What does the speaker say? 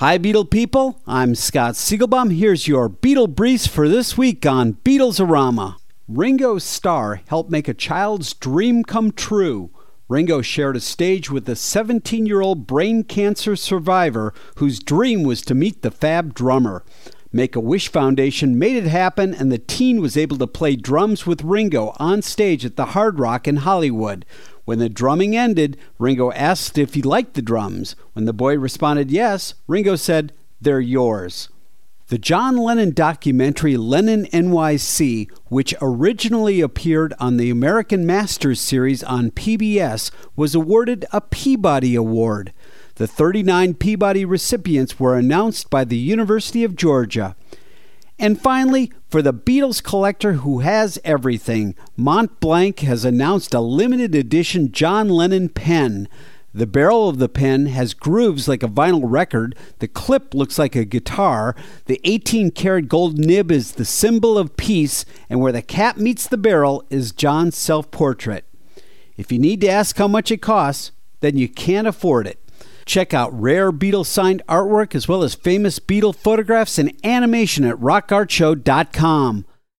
Hi, Beetle people. I'm Scott Segelbaum. Here's your Beetle Briefs for this week on Beatlesarama. Ringo Starr helped make a child's dream come true. Ringo shared a stage with a 17 year old brain cancer survivor whose dream was to meet the Fab drummer. Make a Wish Foundation made it happen, and the teen was able to play drums with Ringo on stage at the Hard Rock in Hollywood. When the drumming ended, Ringo asked if he liked the drums. When the boy responded yes, Ringo said, They're yours. The John Lennon documentary Lennon NYC, which originally appeared on the American Masters series on PBS, was awarded a Peabody Award. The 39 Peabody recipients were announced by the University of Georgia. And finally, for the Beatles collector who has everything, Montblanc has announced a limited edition John Lennon pen. The barrel of the pen has grooves like a vinyl record. The clip looks like a guitar. The 18 karat gold nib is the symbol of peace, and where the cap meets the barrel is John's self portrait. If you need to ask how much it costs, then you can't afford it. Check out rare Beatle signed artwork as well as famous Beatle photographs and animation at rockartshow.com.